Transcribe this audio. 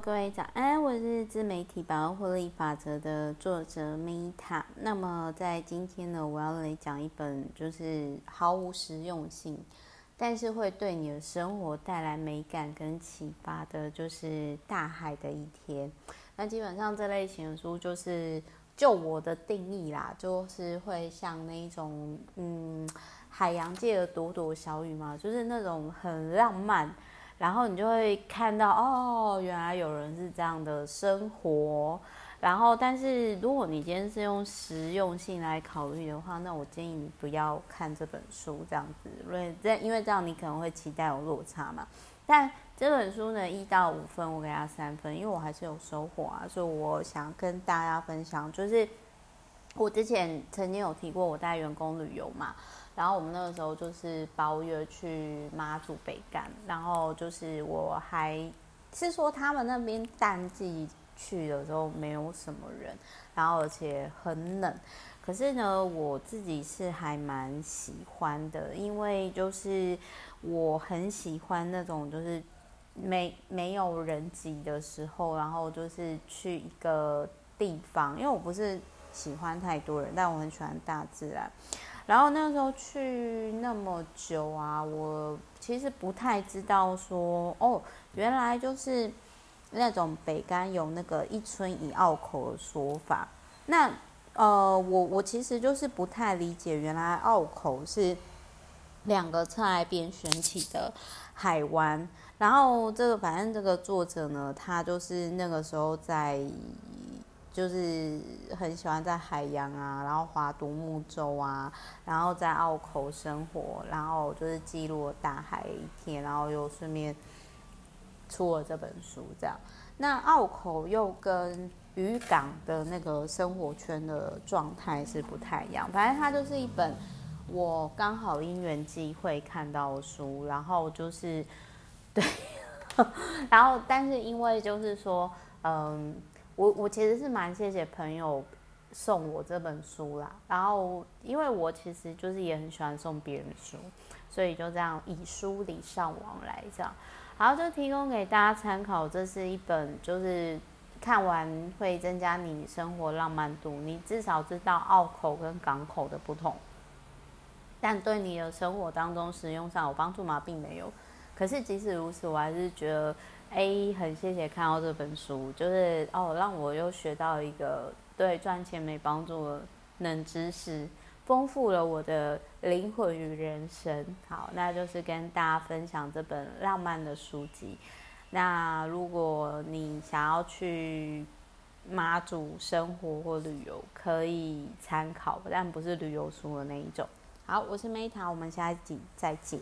各位早安，我是自媒体百万获利法则的作者 Meta。那么在今天呢，我要来讲一本就是毫无实用性，但是会对你的生活带来美感跟启发的，就是《大海的一天》。那基本上这类型的书，就是就我的定义啦，就是会像那一种嗯海洋界的朵朵小雨嘛，就是那种很浪漫。然后你就会看到哦，原来有人是这样的生活。然后，但是如果你今天是用实用性来考虑的话，那我建议你不要看这本书这样子，因为这因为这样你可能会期待有落差嘛。但这本书呢，一到五分，我给他三分，因为我还是有收获啊，所以我想跟大家分享，就是我之前曾经有提过，我带员工旅游嘛。然后我们那个时候就是包月去妈祖北干，然后就是我还是说他们那边淡季去的时候没有什么人，然后而且很冷，可是呢我自己是还蛮喜欢的，因为就是我很喜欢那种就是没没有人挤的时候，然后就是去一个地方，因为我不是喜欢太多人，但我很喜欢大自然。然后那时候去那么久啊，我其实不太知道说哦，原来就是那种北竿有那个一村一澳口的说法。那呃，我我其实就是不太理解，原来澳口是两个侧岸边选起的海湾。然后这个反正这个作者呢，他就是那个时候在。就是很喜欢在海洋啊，然后划独木舟啊，然后在澳口生活，然后就是记录大海一天，然后又顺便出了这本书。这样，那澳口又跟渔港的那个生活圈的状态是不太一样。反正它就是一本我刚好因缘际会看到的书，然后就是对，然后但是因为就是说，嗯。我我其实是蛮谢谢朋友送我这本书啦，然后因为我其实就是也很喜欢送别人书，所以就这样以书礼尚往来这样，然后就提供给大家参考。这是一本就是看完会增加你生活浪漫度，你至少知道澳口跟港口的不同，但对你的生活当中使用上有帮助吗？并没有。可是即使如此，我还是觉得。A 很谢谢看到这本书，就是哦，让我又学到一个对赚钱没帮助的冷知识，丰富了我的灵魂与人生。好，那就是跟大家分享这本浪漫的书籍。那如果你想要去马祖生活或旅游，可以参考，但不是旅游书的那一种。好，我是 Meta，我们下一集再见。